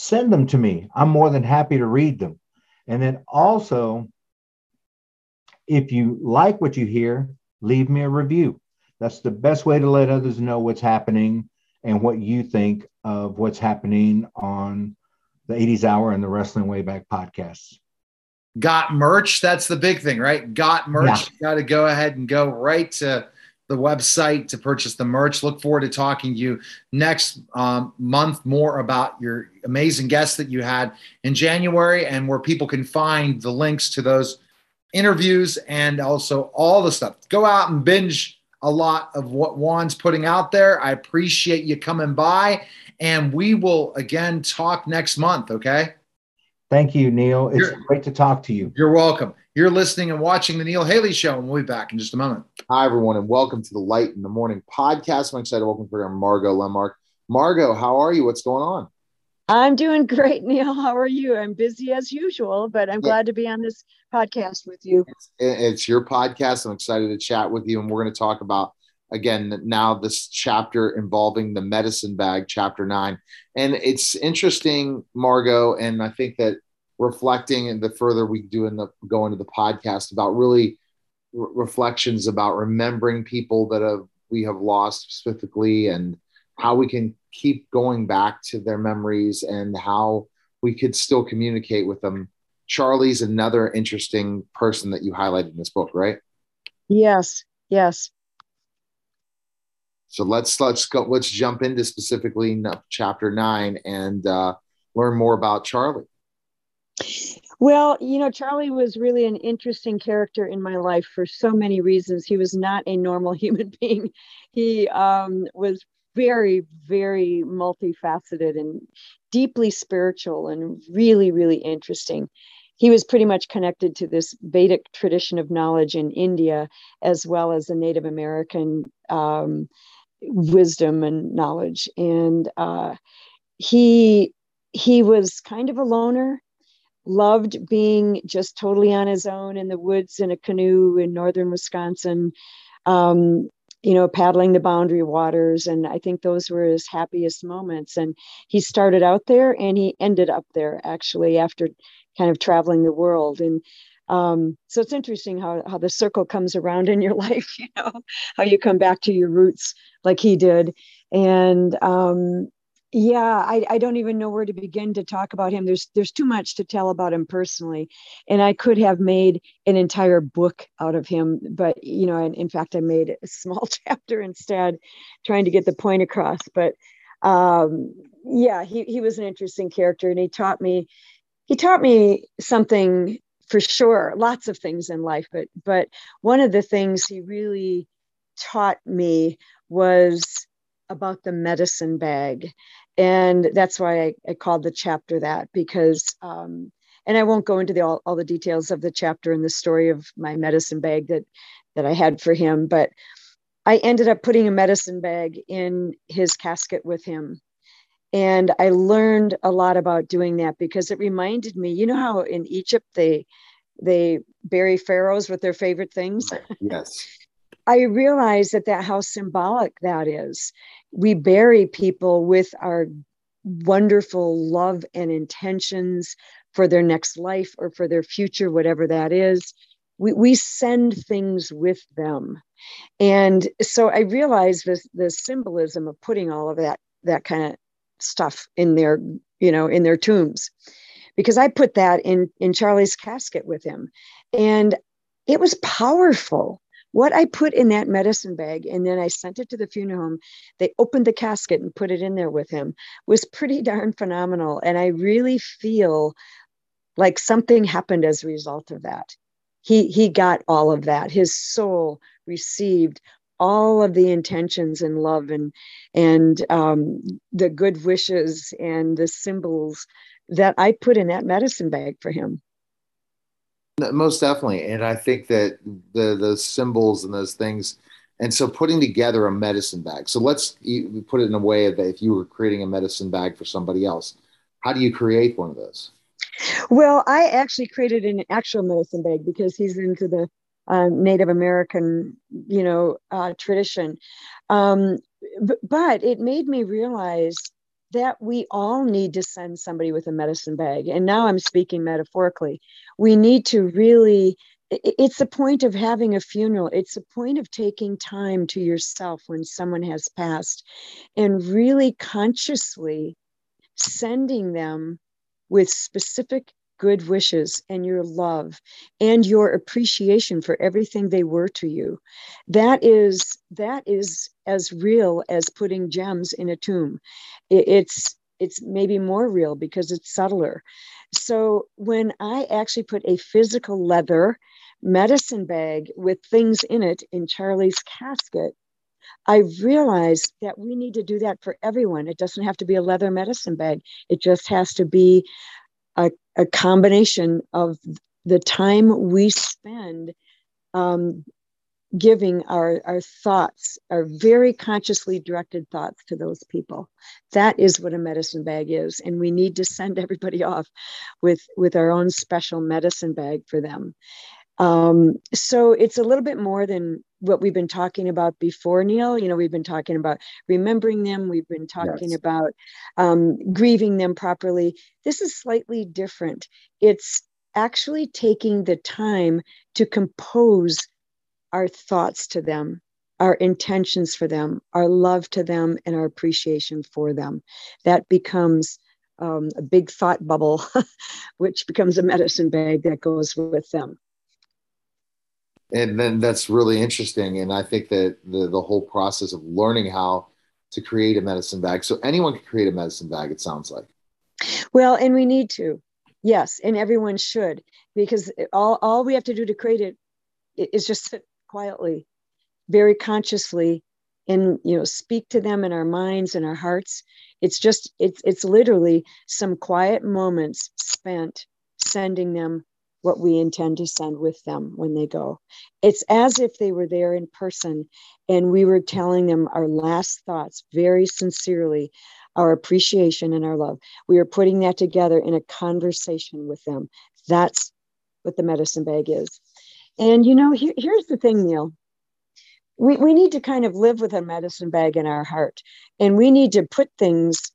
send them to me. I'm more than happy to read them. And then also, if you like what you hear, leave me a review. That's the best way to let others know what's happening and what you think of what's happening on the 80s Hour and the Wrestling Wayback podcasts got merch. That's the big thing, right? Got merch. Yeah. Got to go ahead and go right to the website to purchase the merch. Look forward to talking to you next um, month more about your amazing guests that you had in January and where people can find the links to those interviews and also all the stuff. Go out and binge a lot of what Juan's putting out there. I appreciate you coming by, and we will again talk next month. Okay. Thank you, Neil. It's you're, great to talk to you. You're welcome. You're listening and watching the Neil Haley Show, and we'll be back in just a moment. Hi, everyone, and welcome to the Light in the Mourning podcast. I'm excited to welcome for Margo Lenmark. Margo, how are you? What's going on? I'm doing great, Neil. How are you? I'm busy as usual, but I'm yeah. glad to be on this podcast with you. It's, it's your podcast. I'm excited to chat with you, and we're going to talk about again now this chapter involving the medicine bag chapter 9 and it's interesting margo and i think that reflecting and the further we do in the go into the podcast about really re- reflections about remembering people that have we have lost specifically and how we can keep going back to their memories and how we could still communicate with them. Charlie's another interesting person that you highlighted in this book right? Yes yes so let's let's go. Let's jump into specifically chapter nine and uh, learn more about Charlie. Well, you know, Charlie was really an interesting character in my life for so many reasons. He was not a normal [LAUGHS] human being. He um, was very, very multifaceted and deeply spiritual and really, really interesting. He was pretty much connected to this Vedic tradition of knowledge in India, as well as the Native American um, wisdom and knowledge. And uh, he he was kind of a loner, loved being just totally on his own in the woods in a canoe in northern Wisconsin. Um, you know, paddling the boundary waters. And I think those were his happiest moments. And he started out there and he ended up there actually after kind of traveling the world. And um, so it's interesting how, how the circle comes around in your [LAUGHS] life, you know, how you come back to your roots like he did. And um, yeah, I, I don't even know where to begin to talk about him. There's there's too much to tell about him personally, and I could have made an entire book out of him. But you know, in, in fact, I made a small [LAUGHS] chapter instead, trying to get the point across. But um, yeah, he he was an interesting character, and he taught me he taught me something for sure lots of things in life but but one of the things he really taught me was about the medicine bag and that's why I, I called the chapter that because um, and i won't go into the, all, all the details of the chapter and the story of my medicine bag that that i had for him but I ended up putting a medicine bag in his casket with him. And I learned a lot about doing that because it reminded me, you know how in Egypt they they bury pharaohs with their favorite things? Yes. I realized that that how symbolic that is. We bury people with our wonderful love and intentions for their next life or for their future, whatever that is. We, we send things with them. And so I realized this the symbolism of putting all of that that kind of stuff in their, you know, in their tombs. Because I put that in in Charlie's casket with him. And it was powerful what I put in that medicine bag and then I sent it to the funeral home. They opened the casket and put it in there with him was pretty darn phenomenal. And I really feel like something happened as a result of that. He he got all of that. His soul received all of the intentions and love and and um, the good wishes and the symbols that I put in that medicine bag for him. Most definitely, and I think that the the symbols and those things, and so putting together a medicine bag. So let's put it in a way that if you were creating a medicine bag for somebody else, how do you create one of those? Well, I actually created an actual medicine bag because he's into the uh, Native American, you know, uh, tradition. Um, b- but it made me realize that we all need to send somebody with a medicine bag. And now I'm speaking metaphorically. We need to really, it's the point of having a funeral. It's the point of taking time to yourself when someone has passed and really consciously sending them with specific good wishes and your love and your appreciation for everything they were to you that is that is as real as putting gems in a tomb it's it's maybe more real because it's subtler so when i actually put a physical leather medicine bag with things in it in charlie's casket I realized that we need to do that for everyone. It doesn't have to be a leather medicine bag. It just has to be a, a combination of the time we spend um, giving our, our thoughts, our very consciously directed thoughts to those people. That is what a medicine bag is. And we need to send everybody [LAUGHS] off with, with our own special medicine bag for them. Um, so it's a little bit more than what we've been talking about before, Neil. You know, we've been talking about remembering them, we've been talking yes. about um, grieving them properly. This is slightly different. It's actually taking the time to compose our thoughts to them, our intentions for them, our love to them, and our appreciation for them. That becomes um, a big thought bubble, [LAUGHS] which becomes a medicine bag that goes with them and then that's really interesting. And i think that the, the whole process of learning how to create a medicine bag so anyone can create a medicine bag it sounds like. Well and we need to. Yes and everyone should because all, all we have to do to create it is just sit quietly very consciously and you know speak to them in our minds and our hearts. It's just it's it's literally some quiet moments spent sending them what we intend to send with them when they go. It's as if they were there in person and we were telling them our last thoughts very sincerely, our appreciation and our love. We are putting that together in a conversation with them. That's what the medicine bag is. And you know, here, here's the thing, Neil. We, we need to kind of live with a medicine bag in our heart, and we need to put things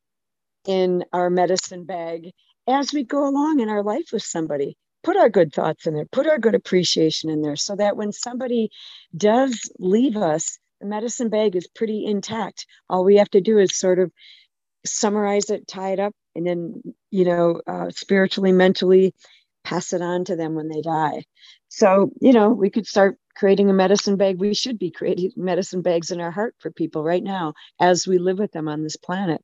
in our medicine bag as we go along in our life with somebody put our good thoughts in there, put our good appreciation in there so that when somebody does leave us, the medicine bag is pretty intact. All we have to do is sort of summarize it, tie it up, and then, you know, uh, spiritually, mentally pass it on to them when they die. So, you know, we could start creating a medicine bag. We should be creating medicine bags in our heart for people right now as we live with them on this planet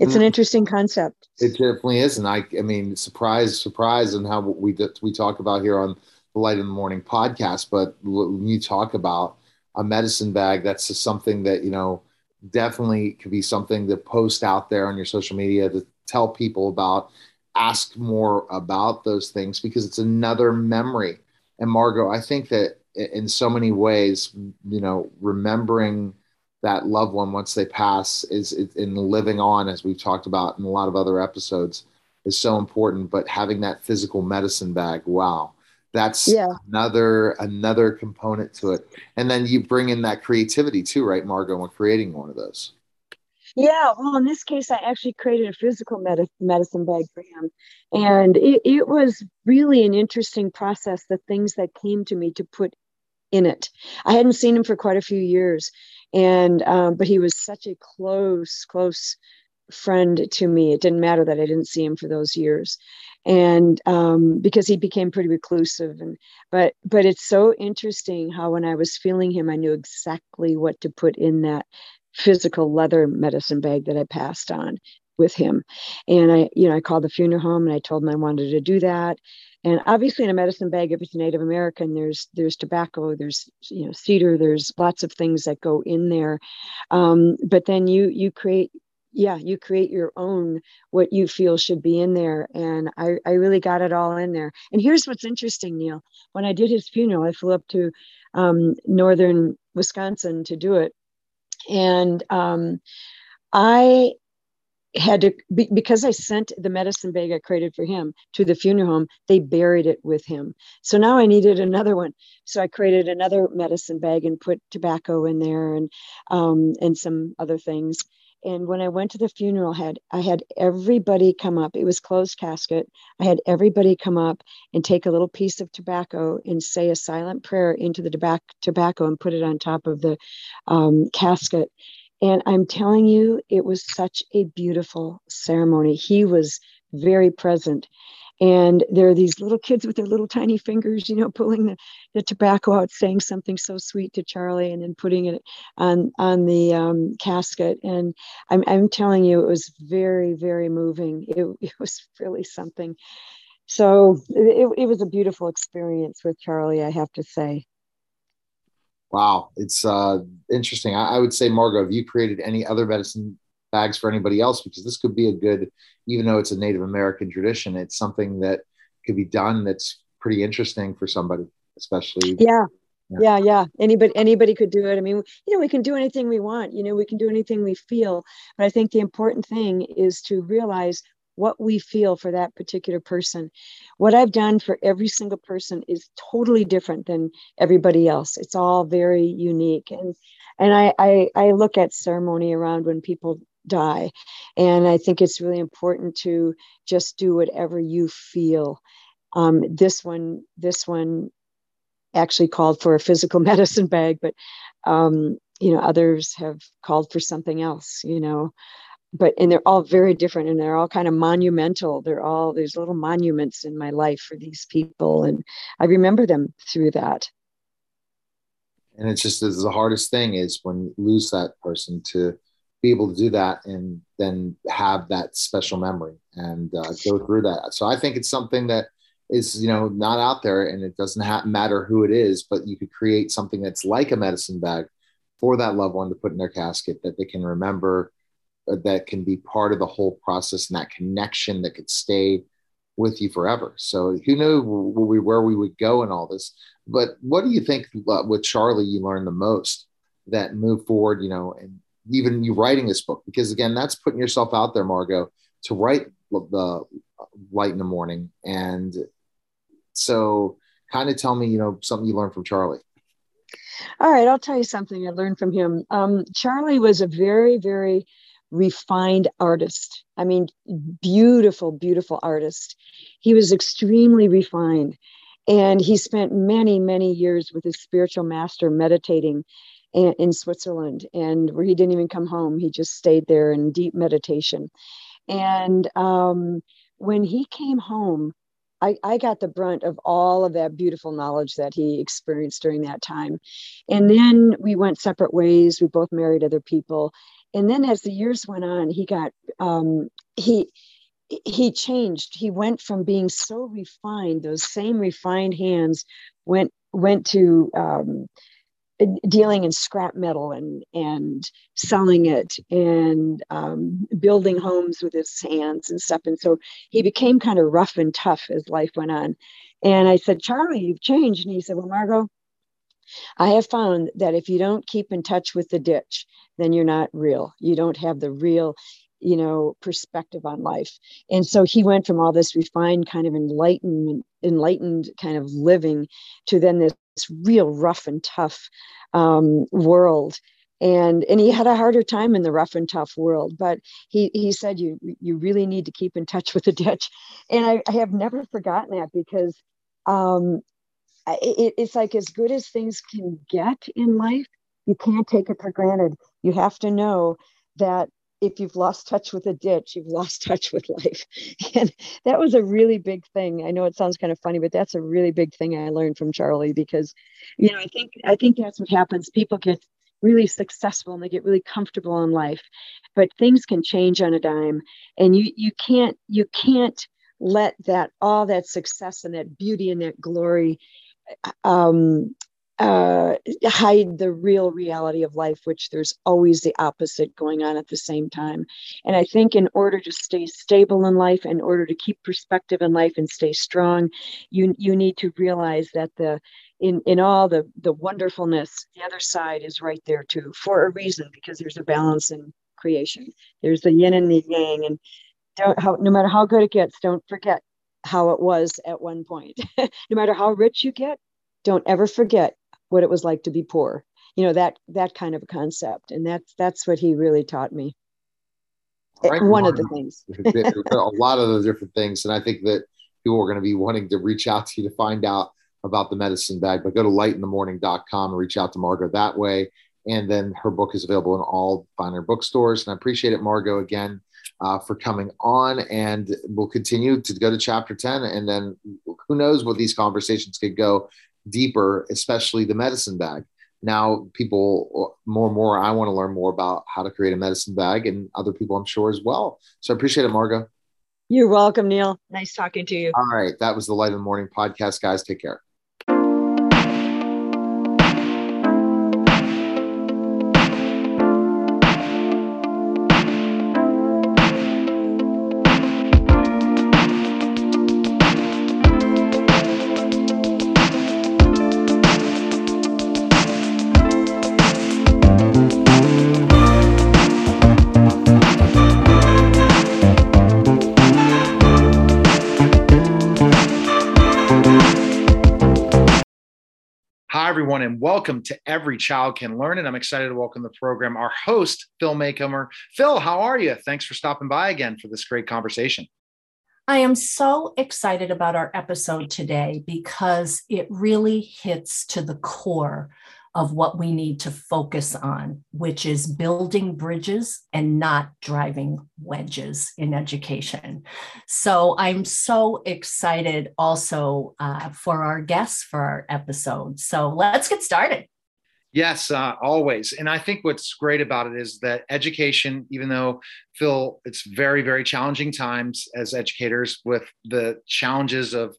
it's an mm. interesting concept. It definitely is, and I, I mean, surprise, surprise, and how we we talk about here on the Light in the Mourning podcast. But when you talk about a medicine bag, that's just something that you know definitely could be something to post out there on your social media to tell people about. Ask more about those things because it's another memory. And Margo, I think that in so many ways, you know, remembering that loved one once they pass is, in living on, as we've talked about in a lot of other episodes, is so important. But having that physical medicine bag, wow, that's Yeah. another another component to it. And then you bring in that creativity too, right, Margo, when creating one of those. Yeah, well, in this case, I actually created a physical medi- medicine bag for him. And it, it was really an interesting process, the things that came to me to put in it. I hadn't seen him for quite a few years. And, um, but he was such a close, close friend to me. It didn't matter that I didn't see him for those years. And um, because he became pretty reclusive. And, but, but it's so interesting how when I was feeling him, I knew exactly what to put in that physical leather medicine bag that I passed on with him. And I, you know, I called the funeral home and I told them I wanted to do that. And obviously in a medicine bag, if it's Native American, there's there's tobacco, there's you know cedar, there's lots of things that go in there. Um, but then you you create yeah you create your own what you feel should be in there and I, I really got it all in there and here's what's interesting neil when i did his funeral i flew up to um, northern wisconsin to do it and um, I had to be, because I sent the medicine bag I created for him to the funeral home. They buried it with him. So now I needed another one. So I created another medicine bag and put tobacco in there and um, and some other things. And when I went to the funeral, had I had everybody come up. It was closed casket. I had everybody come up and take a little piece of tobacco and say a silent prayer into the tobac- tobacco and put it on top of the um, casket. And I'm telling you, it was such a beautiful ceremony. He was very present. And there are these little kids with their little tiny fingers, you know, pulling the, the tobacco out, saying something so sweet to Charlie, and then putting it on on the um, casket. And I'm I'm telling you, it was very very moving. It, it was really something. So it, it was a beautiful experience with Charlie, I have to say. Wow, it's uh, interesting. I, I would say, Margo, have you created any other medicine bags for anybody else? Because this could be a good, even though it's a Native American tradition, it's something that could be done that's pretty interesting for somebody, especially. Yeah. Yeah. Yeah, yeah. Anybody anybody could do it. I mean, you know, we can do anything we want. You know, we can do anything we feel. But I think the important thing is to realize what we feel for that particular person. What I've done for every single person is totally different than everybody else. It's all very unique. And and I I, I look at ceremony around when people die. And I think it's really important to just do whatever you feel. Um, this one, this one actually called for a physical [LAUGHS] medicine bag, but um, you know, others have called for something else, you know. But and they're all very different and they're all kind of monumental. They're all there's little monuments in my life for these people. And I remember them through that. And it's just it's the hardest thing is when you lose that person to be able to do that and then have that special memory and uh, go through that. So I think it's something that is you know not out there and it doesn't ha- matter who it is but you could create something that's like a medicine bag for that loved one to put in their casket that they can remember that can be part of the whole process and that connection that could stay with you forever so who knew where we, would go in all this but what do you think uh, with charlie you learned the most that moved forward you know and even you writing this book because again that's putting yourself out there margo to write the light in the mourning and so kind of tell me, you know, something you learned from Charlie. All right, I'll tell you something I learned from him. Um, Charlie was a very, very refined artist. I mean, beautiful, beautiful artist. He was extremely refined. And he spent many, many years with his spiritual master meditating in, in Switzerland, and where he didn't even come home. He just stayed there in deep meditation. And um, when he came home, I, I got the brunt of all of that beautiful knowledge that he experienced during that time. And then we went separate ways. We both married other people. And then as the years went on, he got, um, he, he changed. He went from being so refined, those same refined hands went, went to, um, dealing in scrap metal and and selling it and um, building homes with his hands and stuff. And so he became kind of rough and tough as life went on. And i said charlie you've changed. And he said well margo I have found that if you don't keep in touch with the ditch, then you're not real. You don't have the real, you know, perspective on life. And so he went from all this refined kind of enlightened, enlightened kind of living to then this real rough and tough um, world and and he had a harder time in the rough and tough world but he he said you you really need to keep in touch with the ditch and i, I have never forgotten that because um it, it's like as good as things can get in life you can't take it for granted you have to know that if you've lost touch with a ditch, you've [LAUGHS] lost touch with life. And that was a really big thing. I know it sounds kind of funny, but that's a really big thing I learned from Charlie because, you know, I think I think that's what happens. People get really successful and they get really comfortable in life but things can change on a dime and you you can't you can't let that all that success and that beauty and that glory um, uh, hide the real reality of life, which there's always the opposite going on at the same time. And I think in order to stay stable in life, in order to keep perspective in life and stay strong, you you need to realize that the in in all the the wonderfulness the other side is right there too for a reason because there's a balance in creation there's the yin and the yang and don't how, no matter how good it gets don't forget how it was at one point. [LAUGHS] No matter how rich you get don't ever forget what it was like to be poor. You know that that kind of a concept. And that's that's what he really taught me. Right, one of the things. A lot of the different things. And i think that people are going to be wanting to reach out to you to find out about the medicine bag, but go to lightinthemorning.com and reach out to Margo that way. And then her book is available in all finer bookstores. And I appreciate it, Margo, again uh, for coming on. And we'll continue to go to chapter 10. And then who knows what these conversations could go deeper, especially the medicine bag. Now, people more and more, I want to learn more about how to create a medicine bag, and other people, I'm sure, as well. So I appreciate it, Margo. You're welcome, Neil. Nice talking to you. All right. That was the Light in the Mourning podcast, guys. Take care. Everyone, and welcome to Every Child Can Learn. And I'm excited to welcome the program our host, Phil Macomber. Phil, how are you? Thanks for stopping by again for this great conversation. I am so excited about our episode today because it really hits to the core of what we need to focus on, which is building bridges and not driving wedges in education. So I'm so excited also uh, for our guests for our episode. So let's get started. Yes, uh, always. And I think what's great about it is that education, even though Phil, it's very, very challenging times as educators with the challenges of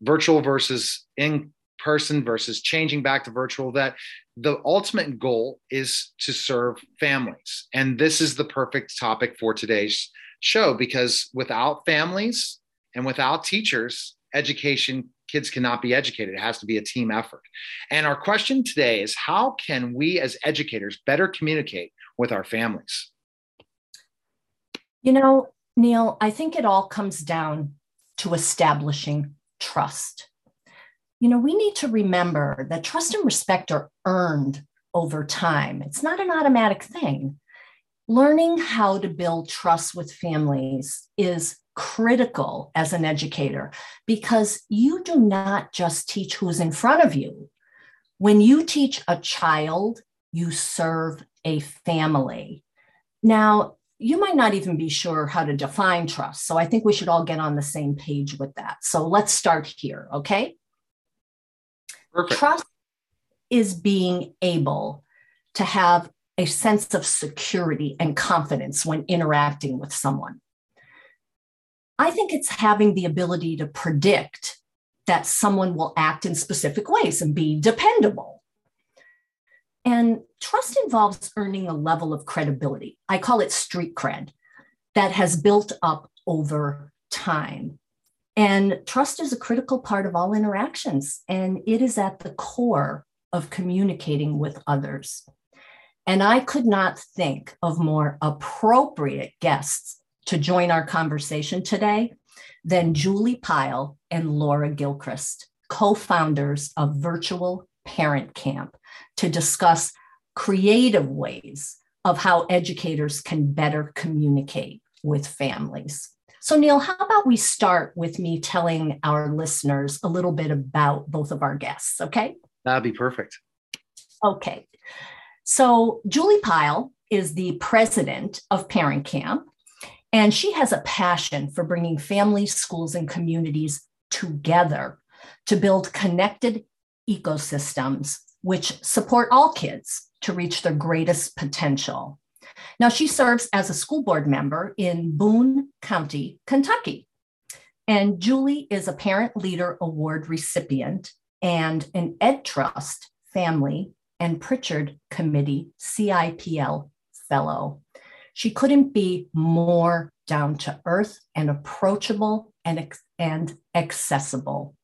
virtual versus in person versus changing back to virtual that the ultimate goal is to serve families. And this is the perfect topic for today's show because without families and without teachers education kids cannot be educated. It has to be a team effort. And our question today is how can we as educators better communicate with our families? You know neil i think it all comes down to establishing trust you know, we need to remember that trust and respect are earned over time. It's not an automatic thing. Learning how to build trust with families is critical as an educator because you do not just teach who's in front of you. When you teach a child, you serve a family. Now, you might not even be sure how to define trust. So I think we should all get on the same page with that. So let's start here, okay? Perfect. Trust is being able to have a sense of security and confidence when interacting with someone. I think it's having the ability to predict that someone will act in specific ways and be dependable. And trust involves earning a level of credibility. I call it street cred that has built up over time. And trust is a critical part of all interactions, and it is at the core of communicating with others. And I could not think of more appropriate guests to join our conversation today than Julie Pyle and Laura Gilchrist, co founders of Virtual Parent Camp, to discuss creative ways of how educators can better communicate with families. So, Neil, how about we start with me telling our listeners a little bit about both of our guests, okay? That'd be perfect. Okay. So, Julie Pyle is the president of Parent Camp, and she has a passion for bringing families, schools, and communities together to build connected ecosystems which support all kids to reach their greatest potential. Now, she serves as a school board member in Boone County, Kentucky. And Julie is a Parent Leader Award recipient and an Ed Trust Family and Prichard Committee CIPL Fellow. She couldn't be more down to earth and approachable and, and accessible.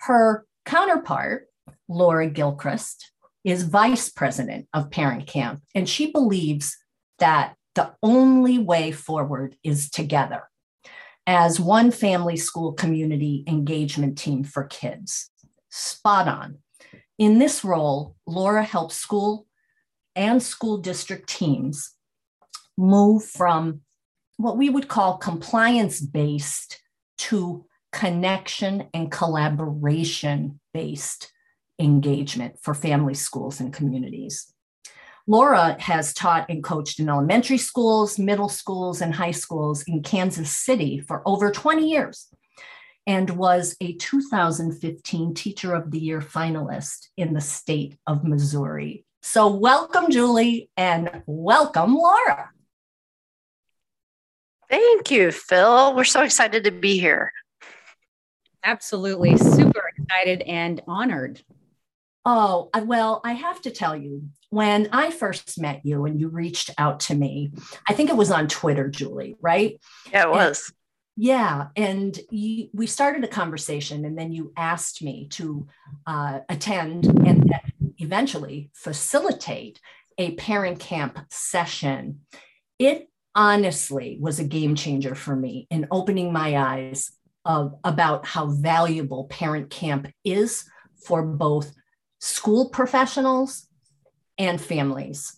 Her counterpart, Laura Gilchrist, is vice president of Parent Camp, and she believes that the only way forward is together as one family school community engagement team for kids. Spot on. In this role, Laura helps school and school district teams move from what we would call compliance based to connection and collaboration based engagement for family schools and communities. Laura has taught and coached in elementary schools, middle schools, and high schools in Kansas City for over 20 years and was a 2015 Teacher of the Year finalist in the state of Missouri. So, welcome, Julie, and welcome, Laura. Thank you, Phil. We're so excited to be here. Absolutely. Super excited and honored. Oh, well, I have to tell you, when I first met you and you reached out to me, I think it was on Twitter, Julie, right? Yeah, it was. And, yeah. And you, we started a conversation, and then you asked me to uh, attend and eventually facilitate a parent camp session. It honestly was a game changer for me in opening my eyes of, about how valuable parent camp is for both school professionals and families.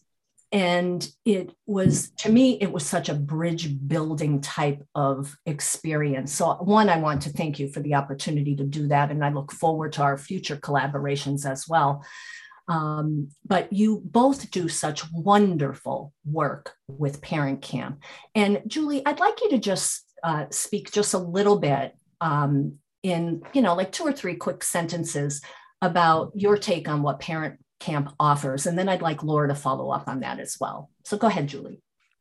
And it was, to me, it was such a bridge building type of experience. So, one, I want to thank you for the opportunity to do that. And I look forward to our future collaborations as well. Um, but you both do such wonderful work with Parent Camp. And Julie, I'd like you to just uh, speak just a little bit um, in, you know, like two or three quick sentences about your take on what Parent Camp offers. And then I'd like Laura to follow up on that as well. So go ahead, Julie.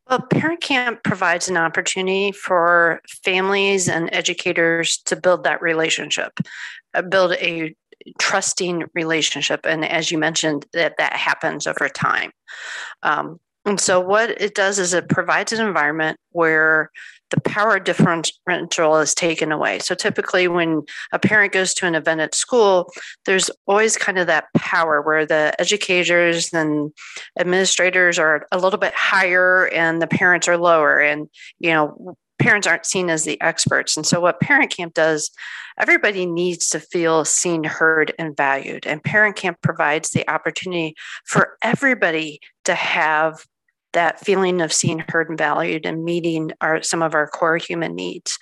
Well, Parent Camp provides an opportunity for families and educators to build that relationship, uh, build a trusting relationship. And as you mentioned, that that happens over time. Um, and so, what it does is it provides an environment where the power differential is taken away. So typically, when a parent goes to an event at school, there's always kind of that power where the educators and administrators are a little bit higher and the parents are lower. And, you know, parents aren't seen as the experts. And so, what Parent Camp does, everybody needs to feel seen, heard, and valued. And Parent Camp provides the opportunity for everybody to have that feeling of seen, heard, and valued and meeting our some of our core human needs.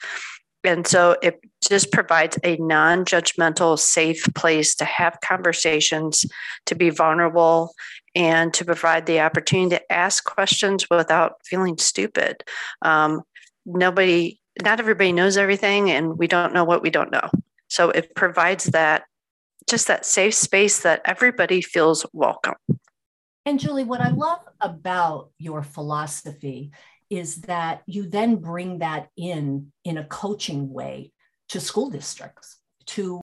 And so it just provides a non judgmental, safe place to have conversations, to be vulnerable, and to provide the opportunity to ask questions without feeling stupid. Um, nobody, not everybody knows everything, and we don't know what we don't know. So it provides that just that safe space that everybody feels welcome. And Julie, what I love about your philosophy is that you then bring that in in a coaching way to school districts to